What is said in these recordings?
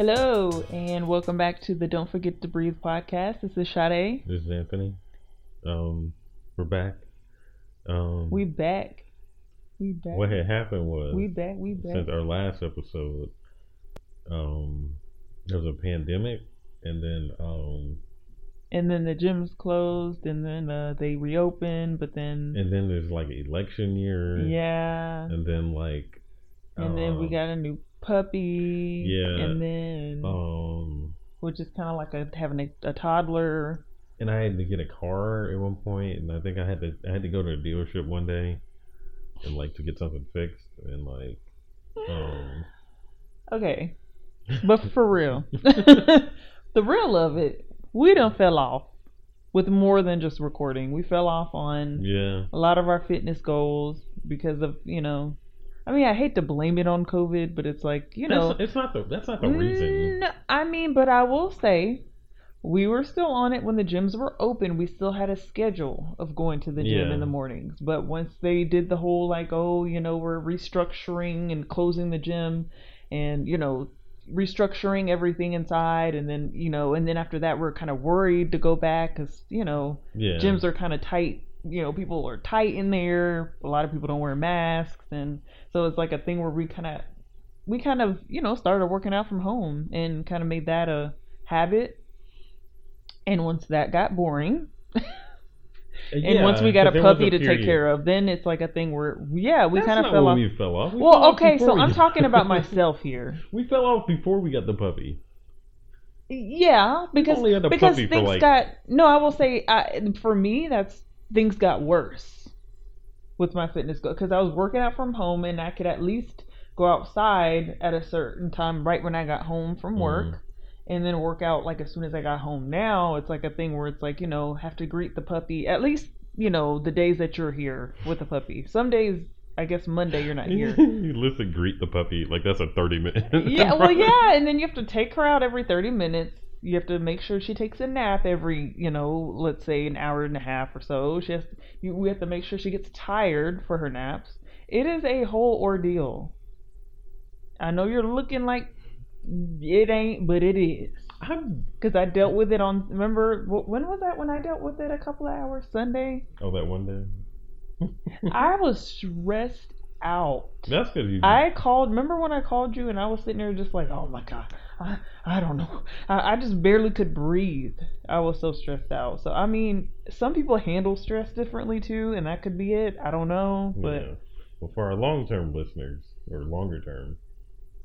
Hello, and welcome back to the Don't Forget to Breathe podcast. This is Sade. This is Anthony. Um, we're back. Um, We back. We back. what had happened was We back. We back. since our last episode, um, there was a pandemic, and then um, And then the gyms closed, and then uh, they reopened, but then and then there's like election year, yeah, and then like, and then we um, got a new puppy. Yeah. and then um, which is kind of like a, having a, a toddler. and I had to get a car at one point, and I think I had to I had to go to a dealership one day, and like to get something fixed, and like, um, Okay, but for real, the real of it, we done fell off with more than just recording. We fell off on yeah, a lot of our fitness goals because of you know i mean i hate to blame it on covid but it's like you know that's, it's not the that's not the reason. I mean but i will say we were still on it when the gyms were open we still had a schedule of going to the gym Yeah. in the mornings but once they did the whole like oh you know we're restructuring and closing the gym and you know restructuring everything inside and then you know and then after that we're kind of worried to go back because you know Yeah, gyms are kind of tight. You know, people are tight in there. A lot of people don't wear masks, and so it's like a thing where we kind of, we kind of, you know, started working out from home and kind of made that a habit. And once that got boring, and once we got a puppy to take care of, then it's like a thing where, yeah, we kind of fell off. We fell off. We Well, off okay, before so we I'm talking about myself here. we fell off before we got the puppy. Yeah, because a because things like- got no. I will say, I, for me, that's things got worse with my fitness goal because I was working out from home and I could at least go outside at a certain time right when I got home from work. Mhm. And then work out like as soon as I got home. Now it's like a thing where it's like you know have to greet the puppy at least you know the days that you're here with the puppy. Some days I guess Monday you're not here. you listen, greet the puppy like that's a thirty minute. yeah, well, yeah, and then you have to take her out every 30 minutes. You have to make sure she takes a nap every, you know, let's say an hour and a half or so. She has, you, we have to make sure she gets tired for her naps. It is a whole ordeal. I know you're looking like it ain't, but it is. I'm, Because I dealt with it on, remember, when was that when I dealt with it a couple of hours? Sunday? oh, that one day. I was stressed out. That's you. I called. Remember when I called you and I was sitting there just like, oh my god, I, I don't know. I, I just barely could breathe. I was so stressed out. So I mean, some people handle stress differently too, and that could be it. I don't know, but yeah. Well, for our long term listeners or longer term,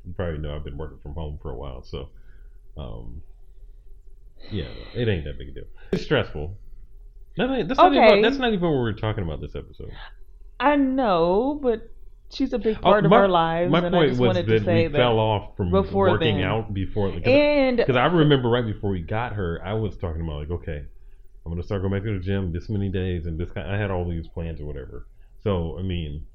you probably know I've been working from home for a while, so um, yeah, it ain't that big a deal. It's stressful. That's, not Okay. even, that's not even what we're talking about this episode. I know. But she's a big oh, part Oh, of our lives, My and I point just was wanted that to say we that. fell off from before working then. out before. Because and Because I remember right before we got her, I was talking about like, okay, I'm gonna start going back to the gym this many days, and this kind. I had all these plans or whatever. So I mean,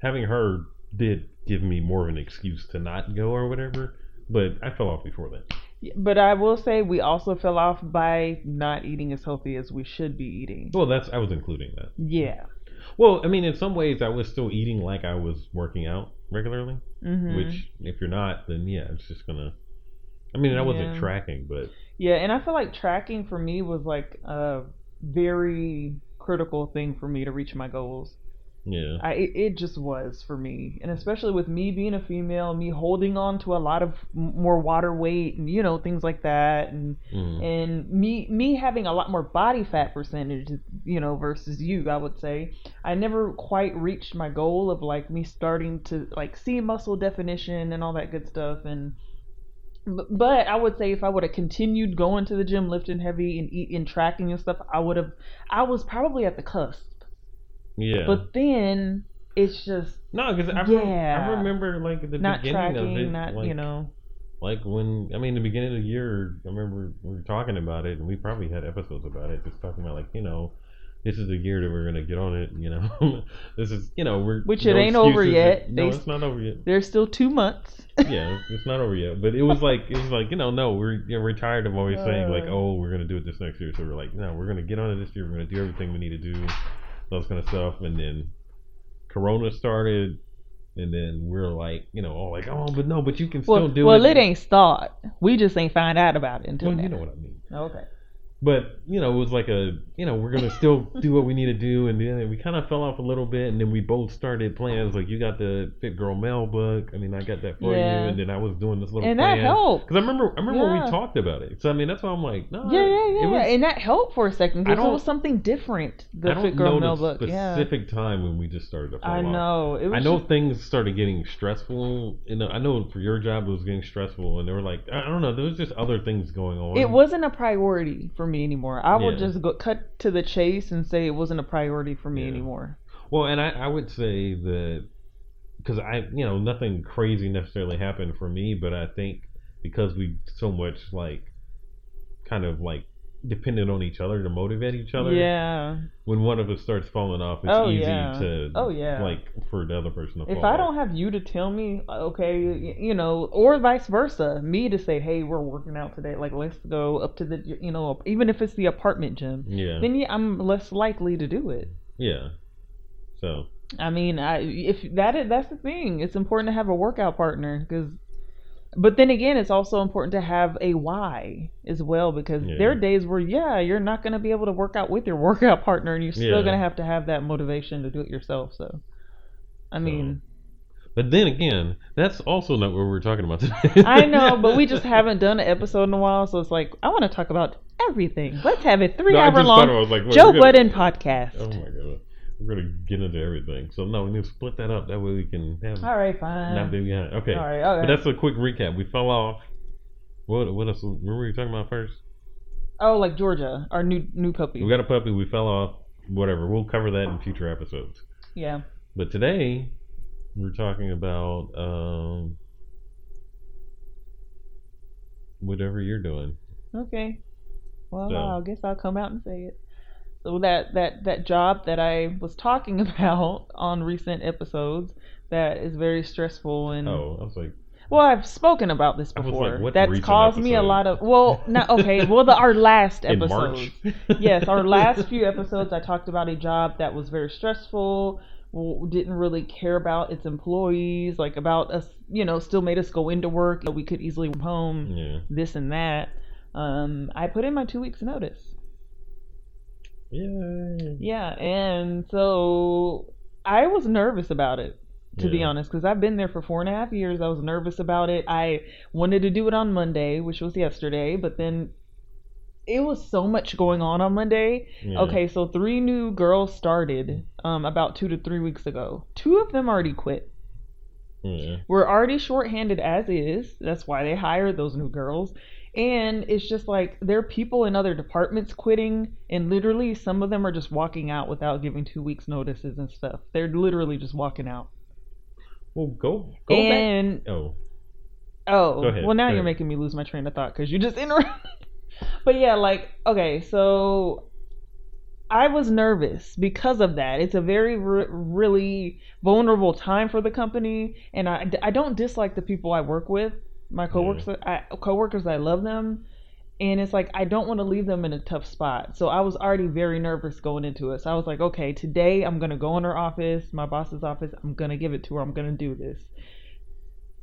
having her did give me more of an excuse to not go or whatever. But I fell off before that. but I will say we also fell off by not eating as healthy as we should be eating. Well, that's I was including that. Yeah. Well, I mean, in some ways, I was still eating like I was working out regularly. hmm Which, if you're not, then yeah, it's just gonna. I mean, I wasn't Yeah. tracking, but Yeah, and I feel like tracking for me was like a very critical thing for me to reach my goals. Yeah. I it, it just was for me, and especially with me being a female, me holding on to a lot of more water weight and you know things like that, and Mhm. and me me having a lot more body fat percentage, you know, versus you, I would say. I never quite reached my goal of like me starting to like see muscle definition and all that good stuff and but I would say if I would have continued going to the gym, lifting heavy and eating, tracking and stuff, I would have. I was probably at the cusp. Yeah. But then it's just No, because I, Yeah. I remember like the not beginning tracking, of it, not like, you know. like when I mean the beginning of the year, I remember we were talking about it, and we probably had episodes about it, just talking about like you know, this is the year that we're gonna get on it. You know, this is you know we're Which no it ain't over yet. No, They- it's not over yet. There's still two months. Yeah, it's not over yet. But it was like it was like you know no we're you know, we're tired of always saying like Uh. oh we're gonna do it this next year, so we're like no we're gonna get on it this year. We're gonna do everything we need to do, those kind of stuff, and then Corona started and then we're like, you know, all like, oh, but no, but you can still Well, do well, it. Well, it ain't start. We just ain't find out about it until Well, now. you know what I mean. Okay. But you know, it was like a, you know, we're gonna still do what we need to do, and then we kind of fell off a little bit, and then we both started plans. Like you got the Fit Girl Mail book. I mean, I got that for Yeah. you, and then I was doing this little And plan. that helped. Because I remember, I remember Yeah. we talked about it. So I mean, that's why I'm like, no, Yeah, yeah, yeah. Was, and that helped for a second because it was something different. The Fit Girl Mail book. Yeah. specific time when we just started to fall I off. know. It was I know just- things started getting stressful. You know, I know for your job it was getting stressful, and they were like, I I don't know, there was just other things going on. it wasn't a priority for me anymore. I would Yeah. just go cut to the chase and say it wasn't a priority for me Yeah. anymore. Well, and I, I would say that because I, you know, nothing crazy necessarily happened for me, but I think because we so much like kind of like depended on each other to motivate each other. Yeah. When one of us starts falling off, it's Oh, easy yeah. to Oh, yeah. like for the other person to If I off. don't have you to tell me, okay, you know, or vice versa, me to say, hey, we're working out today, like let's go up to the, you know, even if it's the apartment gym, yeah, then yeah, I'm less likely to do it. yeah. So I mean, I if that is that's the thing. It's important to have a workout partner because, but then again, it's also important to have a why as well because Yeah. there are days where yeah, you're not going to be able to work out with your workout partner, and you're still Yeah. going to have to have that motivation to do it yourself. So, I mean, But then again, that's also not what we're talking about today. I know, but we just haven't done an episode in a while, so it's like I want to talk about everything. Let's have a No, three-hour just long thought like, Joe Budden podcast. Oh my god, we're gonna get into everything. So no, we need to split that up. That way we can have All right, fine. not be behind. Okay, All right, Okay. but that's a quick recap. We fell off. What what else? What were you talking about first? Oh, like Georgia, our new new puppy. We got a puppy. We fell off. Whatever. We'll cover that in future episodes. yeah. But today we're talking about um, whatever you're doing. Okay. Well, So- I guess I'll come out and say it. So that that that job that I was talking about on recent episodes that is very stressful and Oh, I was like, well, I've spoken about this before. like, That's caused me a lot of well, not okay. Well, the our last episodes. Yes, our last few episodes, I talked about a job that was very stressful. Didn't really care about its employees, like about us, you know, still made us go into work. That we could easily home yeah. this and that. Um, I put in my two weeks notice. Yay. Yeah, and so I was nervous about it, to be honest, because I've been there for four and a half years. I was nervous about it. I wanted to do it on Monday, which was yesterday, but then it was so much going on on Monday. Yeah. Okay, so three new girls started um, about two to three weeks ago. Two of them already quit. Yeah. We're already shorthanded as is. That's why they hired those new girls. And it's just like there are people in other departments quitting, and literally some of them are just walking out without giving two weeks notices and stuff. They're literally just walking out. Well, go go and back. Oh, oh, Go ahead, well now you're making me lose my train of thought because you just interrupted. but yeah, like okay, so I was nervous because of that. It's a very re- really vulnerable time for the company, and I, I don't dislike the people I work with. My coworkers, I, coworkers, I love them, and it's like I don't want to leave them in a tough spot. So I was already very nervous going into it. So I was like, okay, today I'm gonna go in her office, my boss's office. I'm gonna give it to her. I'm gonna do this.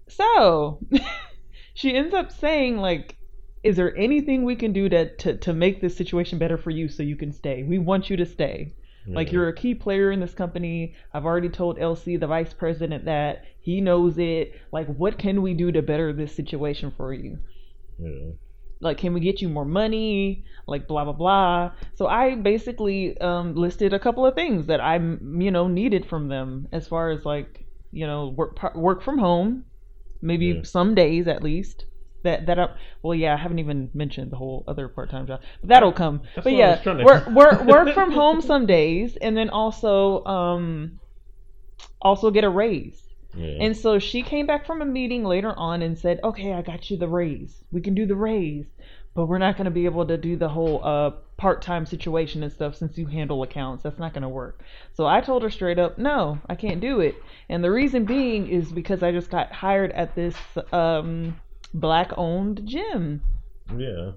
So she ends up saying like is there anything we can do to, to to make this situation better for you so you can stay we want you to stay like you're a key player in this company. I've already told lc the vice president that he knows it. Like what can we do to better this situation for you? Yeah. like can we get you more money? Like blah blah blah. So i basically um, listed a couple of things that I'm, you know needed from them as far as like you know work work from home maybe Yeah. some days at least that that I, well yeah i haven't even mentioned the whole other part-time job but that'll come That's but what I was yeah trying to- work, work work from home some days and then also um also get a raise Yeah. and so she came back from a meeting later on and said, "Okay, I got you the raise. We can do the raise, but we're not going to be able to do the whole uh part-time situation and stuff since you handle accounts. That's not going to work." So I told her straight up, "No, I can't do it." And the reason being is because I just got hired at this um black-owned gym yeah.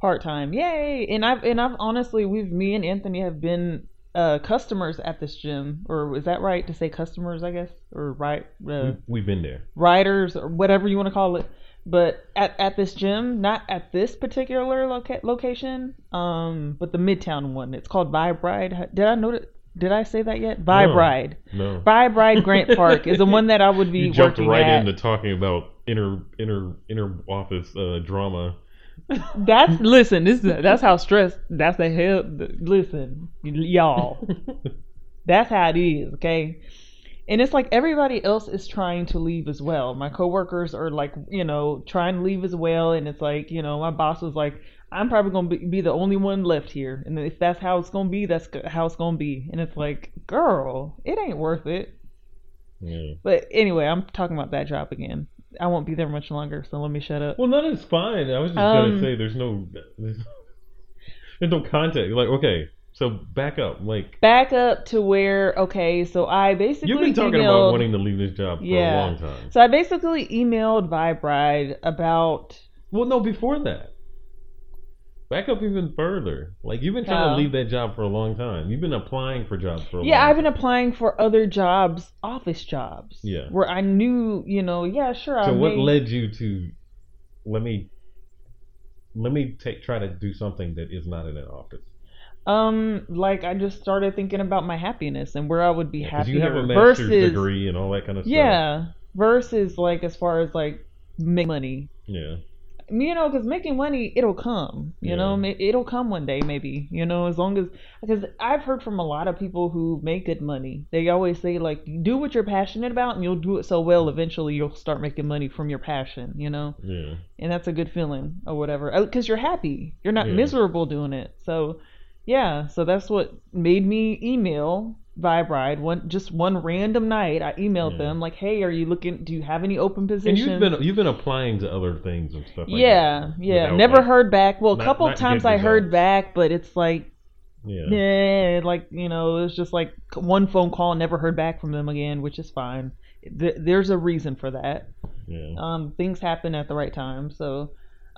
part-time. Yay! And I've and I've honestly we've me and Anthony have been uh, customers at this gym, or is that right to say customers? I guess, or right, uh, We, we've been there. riders or whatever you want to call it. But at, at this gym, not at this particular loca- location, um, but the Midtown one. It's called Vibe Ride. Did I that? Did I say that yet? Vibe No. Ride. No. Vibe Ride Grant Park is the one that I would be you jumped right at. into talking about inner inner inner office uh, drama. That's listen. This is that's how stressed. That's the hell. Listen, y'all. That's how it is. Okay. And it's like everybody else is trying to leave as well. My coworkers are like, you know, trying to leave as well. And it's like, you know, my boss was like, I'm probably going to be, be the only one left here. And if that's how it's going to be, that's how it's going to be. And it's like, girl, it ain't worth it. yeah. But anyway, I'm talking about that job again. I won't be there much longer, so let me shut up. Well, that is fine. I was just Um, gonna say there's no there's, there's no context. Like, okay, so back up. Like, Back up to where, okay, so I basically you've been talking emailed, about wanting to leave this job for Yeah. a long time. So I basically emailed Vibe Ride about Well, no, before that. Back up even further. Like you've been trying to leave that job for a long time. You've been applying for jobs for a Yeah, I've been time. applying for other jobs, office jobs. Yeah. Where I knew, you know, yeah, sure. I So what may- led you to let me let me take try to do something that is not in an office? Um, like I just started thinking about my happiness and where I would be Because happier you have a master's versus degree and all that kind of stuff. yeah, versus like as far as like make money. Yeah. You know, because making money, it'll come. You Yeah. know, it'll come one day, maybe. You know, as long as because I've heard from a lot of people who make good money. They always say like, do what you're passionate about, and you'll do it so well. Eventually, you'll start making money from your passion. You know, Yeah. and that's a good feeling or whatever uh, because you're happy. You're not Yeah. miserable doing it. So, yeah. So that's what made me email Vibe Ride one just one random night. I emailed Yeah. them like, hey, are you looking? Do you have any open positions? And you've been you've been applying to other things and stuff like yeah, that. yeah. Never like- heard back. Well, a not- couple not times I heard back, but it's like, Yeah. yeah, like you know, it was just like one phone call, never heard back from them again, which is fine. Th- there's a reason for that. Yeah. Um, things happen at the right time, so.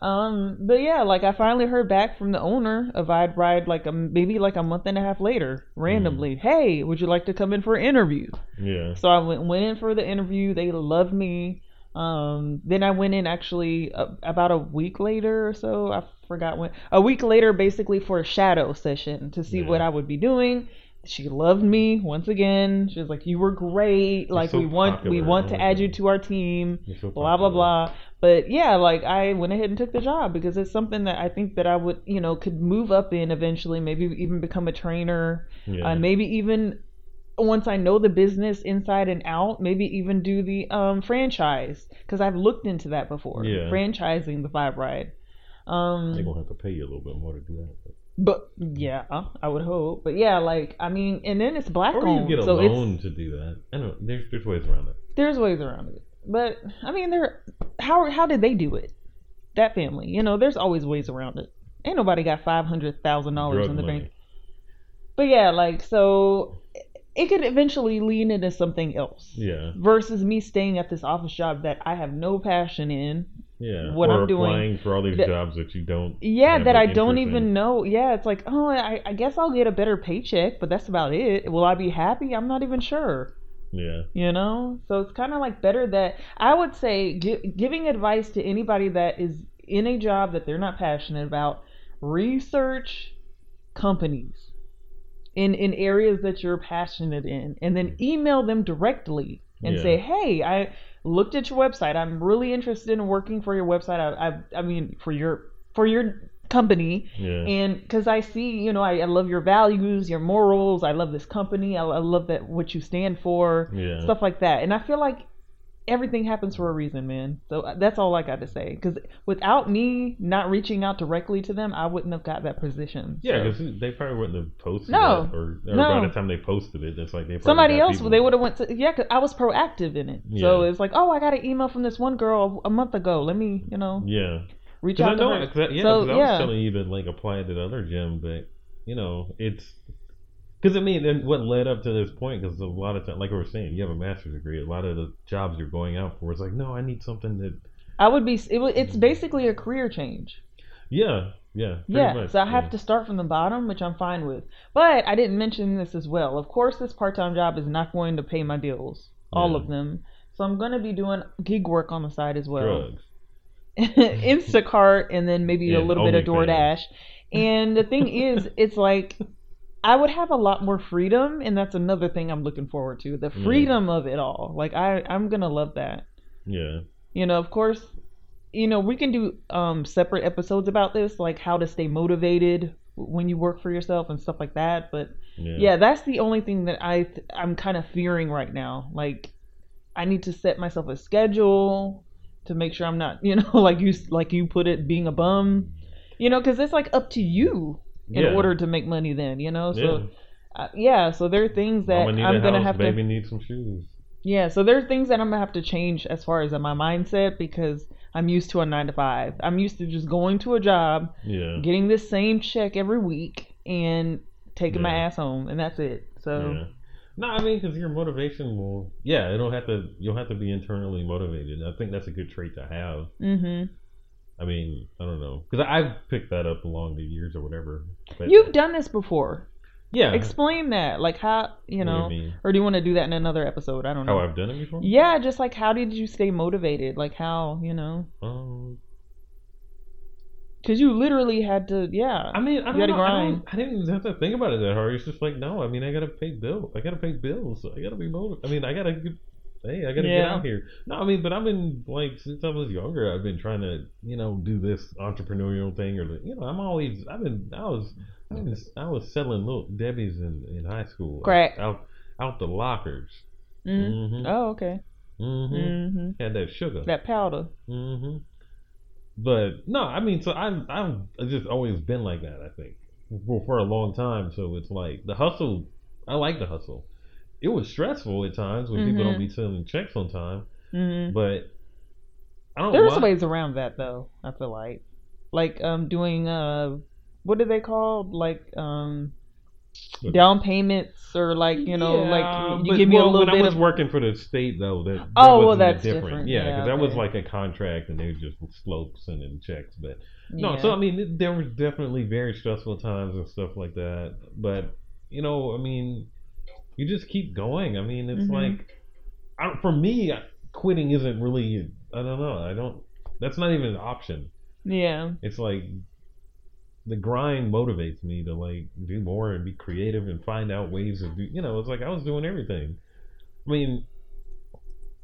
Um, but yeah, like I finally heard back from the owner of Vibe Ride, like a, maybe like a month and a half later, randomly. Hey, would you like to come in for an interview? Yeah. So I went went in for the interview. They loved me. Um, then I went in actually uh, about a week later or so. I forgot when. A week later, basically for a shadow session to see Yeah. what I would be doing. She loved me once again. She was like, "You were great. Like so we want we want to add you to our team." So Blah blah blah. But yeah, like I went ahead and took the job because it's something that I think that I would, you know, could move up in eventually. Maybe even become a trainer Yeah. uh, maybe even once I know the business inside and out, maybe even do the um, franchise because I've looked into that before. Yeah. Franchising the Vibe Ride. They're Um, gonna have to pay you a little bit more to do that. but yeah, I would hope. But yeah, like I mean, and then it's black Or you owned, get a so loan to do that. I know there's there's ways around it. there's ways around it. But I mean, there how how did they do it? That family, you know, there's always ways around it. Ain't nobody got five hundred thousand dollars in the money. bank. But yeah, like so, it could eventually lean into something else. Yeah. versus me staying at this office job that I have no passion in. Yeah. What or I'm doing- applying for all these that- jobs that you don't. Yeah, that I don't even in. know. Yeah, it's like, oh, I, I guess I'll get a better paycheck, but that's about it. Will I be happy? I'm not even sure. Yeah. You know, so it's kind of like better that I would say gi- giving advice to anybody that is in a job that they're not passionate about. Research companies in in areas that you're passionate in, and then email them directly and Yeah. say, hey, I looked at your website. I'm really interested in working for your website. I I, I mean for your for your company Yeah. and because I see, you know, I, I love your values, your morals. I love this company. I, I love that what you stand for, Yeah. stuff like that. And I feel like everything happens for a reason, man. So uh, that's all I got to say. Because without me not reaching out directly to them, I wouldn't have got that position. Yeah, So- because they probably wouldn't have posted No. it, or, or No. by the time they posted it, it's like they somebody else people- they would have went to yeah 'cause i was proactive in it so it's like oh i got an email from this one girl a month ago let me you know Yeah, reach out to know, her 'cause I- yeah, So, 'cause I yeah. was telling you to like apply to the other gym, but you know, it's because I mean, then what led up to this point? Because a lot of time, like I was saying, you have a master's degree. A lot of the jobs you're going out for, it's like, no, I need something that, i would be it, it's basically a career change yeah, Yeah. Yeah, much, so I have yeah. to start from the bottom, which I'm fine with. But I didn't mention this as well. Of course, this part time job is not going to pay my bills, all Yeah. of them. So I'm going to be doing gig work on the side as well. drugs. Instacart and then maybe a little bit of. DoorDash. And the thing is, it's like I would have a lot more freedom, and that's another thing I'm looking forward to the Yeah. freedom of it all. Like I, I'm gonna love that. Yeah. You know, of course, you know we can do um separate episodes about this, like how to stay motivated when you work for yourself and stuff like that. But Yeah. yeah, that's the only thing that I th- I'm kind of fearing right now. Like I need to set myself a schedule to make sure I'm not, you know, like you like you put it, being a bum. You know, because it's like up to you in Yeah. order to make money. Then you know, Yeah. so uh, yeah, so there are things that I'm gonna house, have baby to. need some shoes. Yeah, so there are things that I'm gonna have to change as far as my mindset because I'm used to a nine to five. I'm used to just going to a job, Yeah. getting this same check every week, and taking my ass home, and that's it. So. No, I mean, because your motivation will, yeah, it'll have to, you'll have to be internally motivated. I think that's a good trait to have. Mm-hmm. I mean, I don't know, because I've picked that up along the years or whatever. But You've done this before. yeah. Explain that, like how you What do know, mean? or do you want to do that in another episode? I don't know. How I've done it before? yeah, just like how did you stay motivated? Like how you know, Um, because you literally had to. Yeah. I mean, I You know. I, grind. don't, I didn't even have to think about it that hard. It's just like, no, I mean, I gotta pay bills. I gotta pay bills. I gotta be motivated. I mean, I gotta get. Hey, I gotta get out here. No, I mean, but I've been like since I was younger. I've been trying to, you know, do this entrepreneurial thing, or you know, I'm always. I've been. I was. I was, I was selling little Debbie's in, in high school. Crack. out out the lockers. Mm. Mm-hmm. Oh, okay. Mm-hmm. Mm-hmm. Had that sugar. That powder. hmm But no, I mean, so I've I've just always been like that. I think for, for a long time. So it's like the hustle. I like the hustle. It was stressful at times when people Mhm. don't be sending checks on time, Mm-hmm. but I don't. There's ways around that though. I feel like, like um, doing uh, what are they called? Like um? Down payments or like you know, Yeah, like you but- give me well, a little when bit I was of. working for the state though. That, that Oh, well, that's different. different. Yeah, Yeah, because that was like a contract, and they were just slopes and then checks. But no, yeah. so I mean, there was definitely very stressful times and stuff like that. But you know, I mean, you just keep going. I mean, it's Mhm. like, I, for me, quitting isn't really. I don't know. I don't. That's not even an option. yeah. It's like the grind motivates me to like do more and be creative and find out ways of do. You know, it's like I was doing everything. I mean,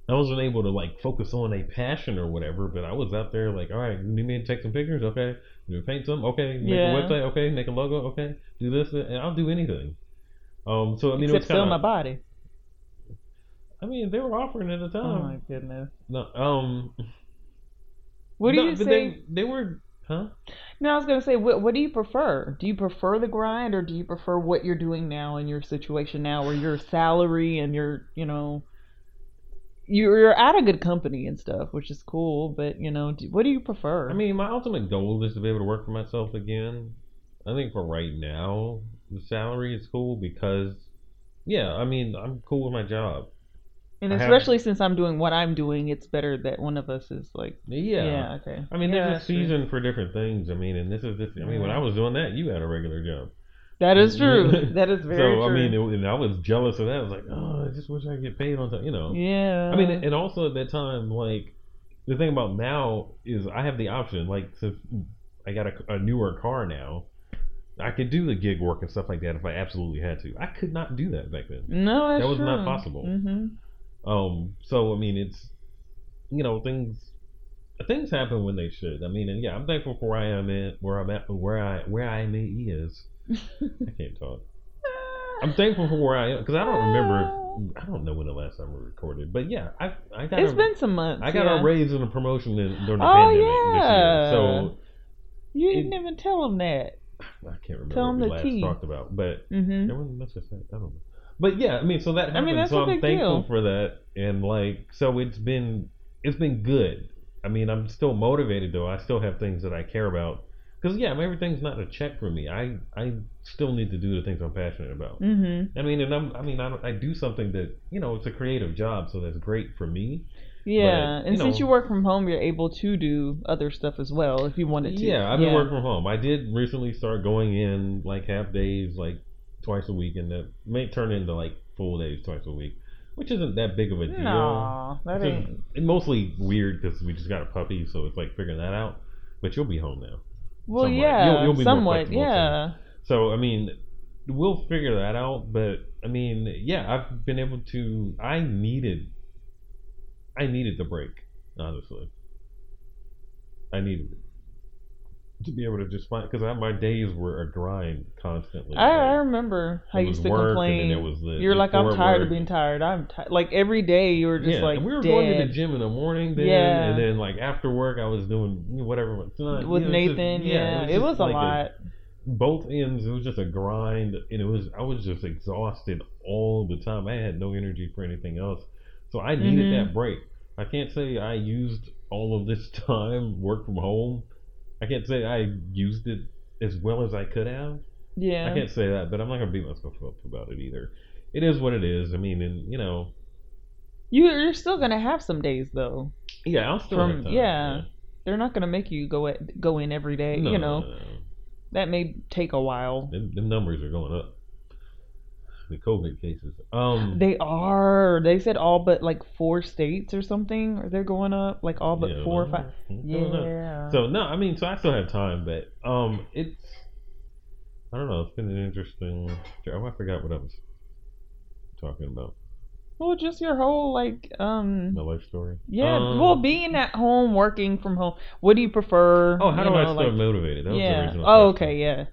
I wasn't able to like focus on a passion or whatever, but I was out there like, all right, you need me to take some pictures? Okay. You need to paint some? Okay. Make Yeah. a website? Okay. Make a logo? Okay. Do this, and I'll do anything. Um. So I mean, Except it was my kind of. body. I mean, they were offering at the time Oh my goodness. no. Um. What do no, you say? They, they were. Huh? No, I was gonna say, what what do you prefer? Do you prefer the grind, or do you prefer what you're doing now in your situation now, where your salary and your, you know, you're you're at a good company and stuff, which is cool. But you know, do, what do you prefer? I mean, my ultimate goal is to be able to work for myself again. I think for right now, the salary is cool because, yeah, I mean, I'm cool with my job. And I have- especially since I'm doing what I'm doing, it's better that one of us is like, Yeah. yeah, okay. I mean, Yeah, there's a that's true. season for different things. I mean, and this is this. I mean, when I was doing that, you had a regular job. That is true. that is very so true. I mean, it, and I was jealous of that. I was like, oh, I just wish I could get paid on time. You know. yeah. I mean, and also at that time, like the thing about now is I have the option. Like, since I got a, a newer car now, I could do the gig work and stuff like that if I absolutely had to. I could not do that back then. no, that's that was true. not possible. hmm Um, so I mean, it's you know things things happen when they should. I mean, and yeah, I'm thankful for where I am at, where I'm at, where I where I am is. I can't talk. I'm thankful for where I am because I don't remember. I don't know when the last time we recorded, but yeah, I I got It's a, been some months. I got yeah. a raise and a promotion in, during the Oh, pandemic yeah. this year. So You didn't it- even tell him that. I can't remember Tell what 'em we the last tea. talked about, but hmm there wasn't much to say. I don't know. But yeah, I mean, so that happened. I mean, that's so I'm thankful deal. for that, and like, so it's been it's been good. I mean, I'm still motivated though. I still have things that I care about. Because yeah, I mean, everything's not a check for me. I I still need to do the things I'm passionate about. Mm-hmm. I mean, and I'm I mean, I, I do something that you know it's a creative job, so that's great for me. Yeah, But, and you since you work from home, you're able to do other stuff as well if you wanted to. Yeah, I've been working from home. I did recently start going in like half days, like twice a week, and that may turn into like full days twice a week, which isn't that big of a deal. No, that It's ain't. it's mostly weird because we just got a puppy, so it's like figuring that out. But you'll be home now. Well, somewhat. yeah, You'll- you'll be somewhat, yeah. So I mean, we'll figure that out. But I mean, yeah, I've been able to. I needed. I needed the break, honestly. I needed it to be able to just find because my days were a grind constantly. I, I remember how you used to complain. and it was the You're like, I'm tired work. of being tired. I'm ti like every day you were just yeah, like and we were dead. going to the gym in the morning then, Yeah. and then like after work I was doing whatever with you know, it's just- Nathan. yeah, it was a like lot. both ends, it was just a grind, and it was I was just exhausted all the time. I had no energy for anything else, so I needed Mhm. that break. I can't say I used all of this time work from home. I can't say I used it as well as I could have. yeah, I can't say that, but I'm not gonna beat myself up about it either. It is what it is. I mean, and you know, you you're still gonna have some days though. yeah, I'll still From- time, yeah, They're not gonna make you go at, go in every day. No, you know no, no. that may take a while. Them, them numbers are going up. The COVID cases. Um, They are. They said all but like four states or something. Or they're going up like all but yeah, four or five. I. Yeah. So no, I mean, so I still have time, but um, it's I don't know. It's been an interesting. Oh, I forgot what I was talking about. well, just your whole like um. My life story. Yeah. Um, well, being at home, working from home. What do you prefer? Oh, how do I know, stay like- motivated? That was the yeah. Oh, question. okay. Yeah.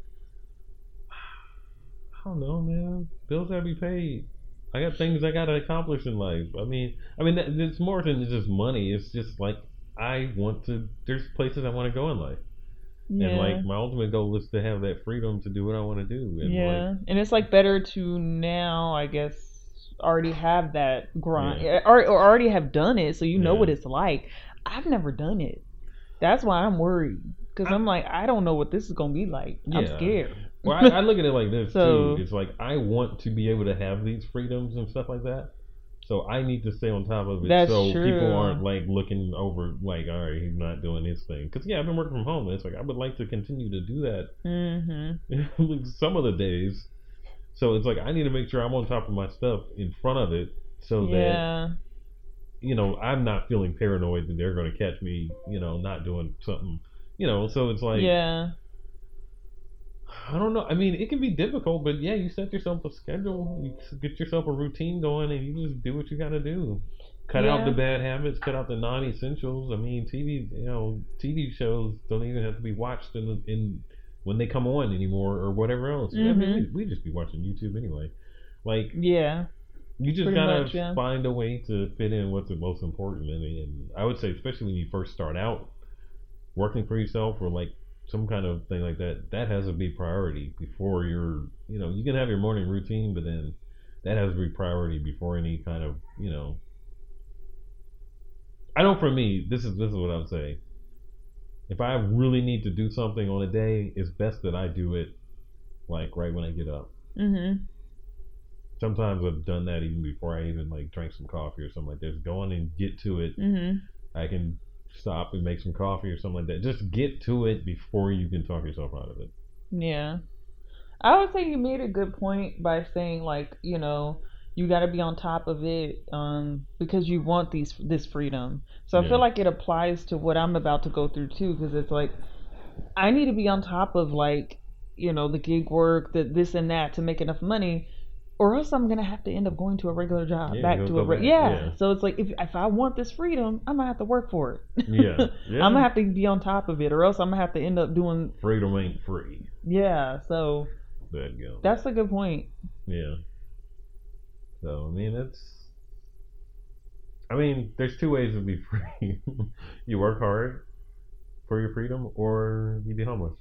I don't know, man. Bills gotta be paid. I got things I gotta accomplish in life. I mean, I mean, it's more than just money. It's just like I want to. There's places I want to go in life, Yeah. and like my ultimate goal is to have that freedom to do what I want to do. And yeah, like, and it's like better to now, I guess, already have that grind, Yeah. or, or already have done it, so you know Yeah. what it's like. I've never done it. That's why I'm worried because I'm like, I don't know what this is gonna be like. I'm scared. Well, I, I look at it like this So- too. It's like I want to be able to have these freedoms and stuff like that. So I need to stay on top of it, That's so true. people aren't like looking over, like, all right, he's not doing his thing. Because yeah, I've been working from home. And it's like I would like to continue to do that Mm-hmm. like some of the days. So it's like I need to make sure I'm on top of my stuff in front of it, so that you know I'm not feeling paranoid that they're going to catch me, you know, not doing something, you know. So it's like yeah. I don't know. I mean, it can be difficult, but yeah, you set yourself a schedule, you get yourself a routine going, and you just do what you got to do. Cut out the bad habits, cut out the non-essentials. I mean, TV, you know, TV shows don't even have to be watched in the, in when they come on anymore or whatever else. I mean, we, we just be watching YouTube anyway. Like Yeah. you just gotta much, yeah. find a way to fit in what's the most important. I mean, and I would say, especially when you first start out working for yourself or like some kind of thing like that, that has to be priority before you're, you know, you can have your morning routine, but then that has to be priority before any kind of, you know. I know for me, this is this is what I would say. If I really need to do something on a day, it's best that I do it like right when I get up Mm-hmm. sometimes I've done that even before I even like drank some coffee or something like this. Just go on and get to it. Mm-hmm. I can stop and make some coffee or something like that. Just get to it before you can talk yourself out of it. Yeah. I would say you made a good point by saying like, you know, you got to be on top of it um because you want these this freedom. So I Yeah. feel like it applies to what I'm about to go through too because it's like I need to be on top of like, you know, the gig work, the this and that to make enough money or else I'm going to have to end up going to a regular job, Yeah, back to a re- yeah. yeah. So it's like if if I want this freedom, I'm going to have to work for it. Yeah, yeah. I'm going to have to be on top of it or else I'm going to have to end up doing Freedom ain't free. yeah, so There you go. that's a good point. yeah. So I mean, it's. I mean, there's two ways to be free. you work hard for your freedom, or you be homeless.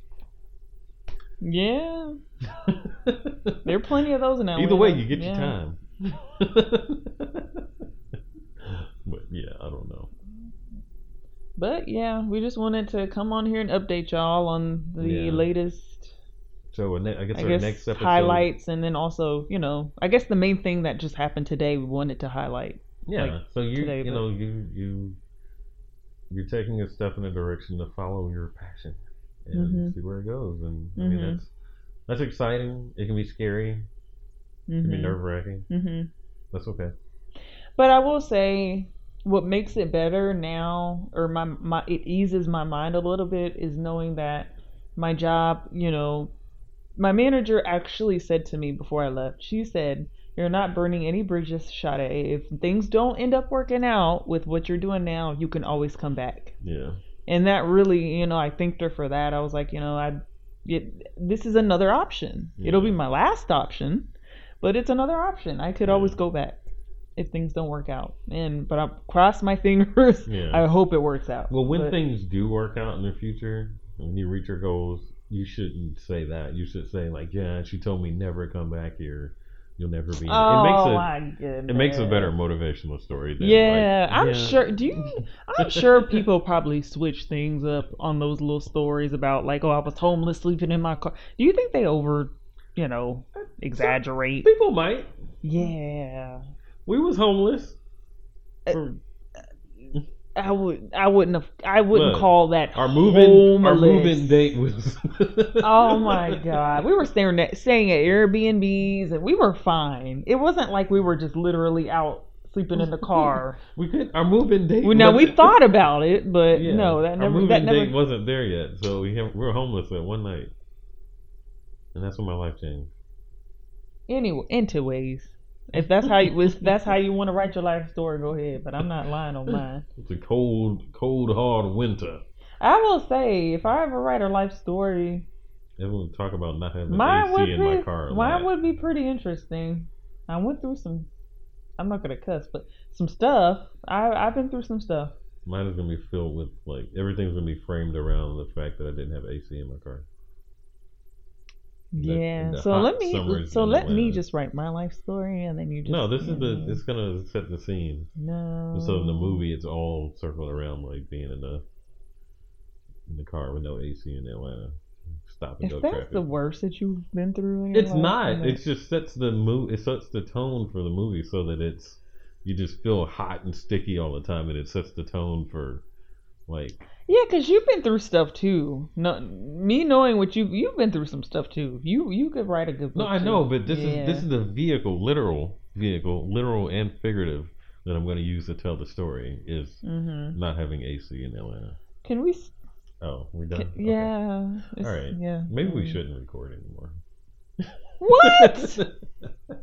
Yeah, there are plenty of those now. Either way, you get Yeah. your time. but yeah, I don't know. But yeah, we just wanted to come on here and update y'all on the Yeah. latest, So ne- I guess I our guess, next episode. highlights, and then also, you know, I guess the main thing that just happened today we wanted to highlight. Yeah. like, so you today, you but- know you you you're taking a step in a direction to follow your passion and Mhm. see where it goes. And I mean Mhm. that's that's exciting. It can be scary. It can be Mhm. nerve wracking. hmm That's okay. But I will say, what makes it better now, or my my it eases my mind a little bit, is knowing that my job, you know, my manager actually said to me before I left. She said, "You're not burning any bridges, Sade. If things don't end up working out with what you're doing now, you can always come back." Yeah. And that really, you know, I thanked her for that. I was like, you know, I, it, this is another option. It'll be my last option, but it's another option. I could Yeah. always go back if things don't work out. And but I cross my fingers. Yeah. I hope it works out. Well, when But- things do work out in the future, when you reach your goals, you shouldn't say that. You should say like, "Yeah, she told me never come back here. You'll never be." Oh it makes a my goodness. it makes a better motivational story. Than Yeah, like, I'm yeah. sure. Do you? I'm sure people probably switch things up on those little stories about like, oh, I was homeless, sleeping in my car. Do you think they over, you know, exaggerate? People might. Yeah, We was homeless. Uh, For- I would. I wouldn't have. I wouldn't Look, call that our moving our moving date was. Oh my god, we were staying at staying at Airbnbs and we were fine. It wasn't like we were just literally out sleeping in the car. We could our moving date. Well, now we thought about it, but Yeah, no, that never our moving That never. date wasn't there yet, so we have, we were homeless that one night, and that's when my life changed. Anyway, into ways. If that's how you, if that's how you want to write your life story, go ahead. But I'm not lying on mine. It's a cold, cold, hard winter. I will say, if I ever write a life story, Everyone talk about not having mine AC in be my car. mine would be pretty interesting. I went through some. I'm not gonna cuss, but some stuff. I I've been through some stuff. Mine is gonna be filled with like everything's gonna be framed around the fact that I didn't have AC in my car. The- Yeah. so let me so let me just write my life story and then you just No, this is you the know. it's gonna set the scene. no. So in the movie, it's all circled around like being in the in the car with no AC in Atlanta. Stop and If go that's traffic. the worst that you've been through, in your It's life, not. It just sets the mo- It sets the tone for the movie so that it's you just feel hot and sticky all the time, and it sets the tone for like Yeah, because you've been through stuff too. No, me knowing what you you've been through some stuff too. You you could write a good book. no. I too. know, but this Yeah. is this is the vehicle, literal vehicle, literal and figurative that I'm going to use to tell the story is Mm-hmm. not having AC in Atlanta. Can we? Oh, we're done. Can. Yeah. All right. Yeah. Maybe we Mm. shouldn't record anymore. What?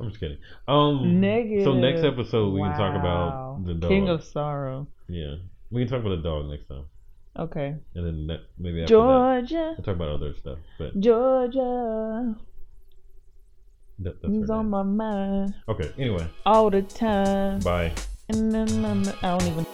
I'm just kidding. Um, Negative. So next episode we can talk about the dog. King of Sorrow. Yeah, we can talk about the dog next time, Okay. and then ne- maybe after that Georgia, we'll talk about other stuff. But Georgia, that, is on my mind Okay. Anyway, all the time. bye. And then I don't even.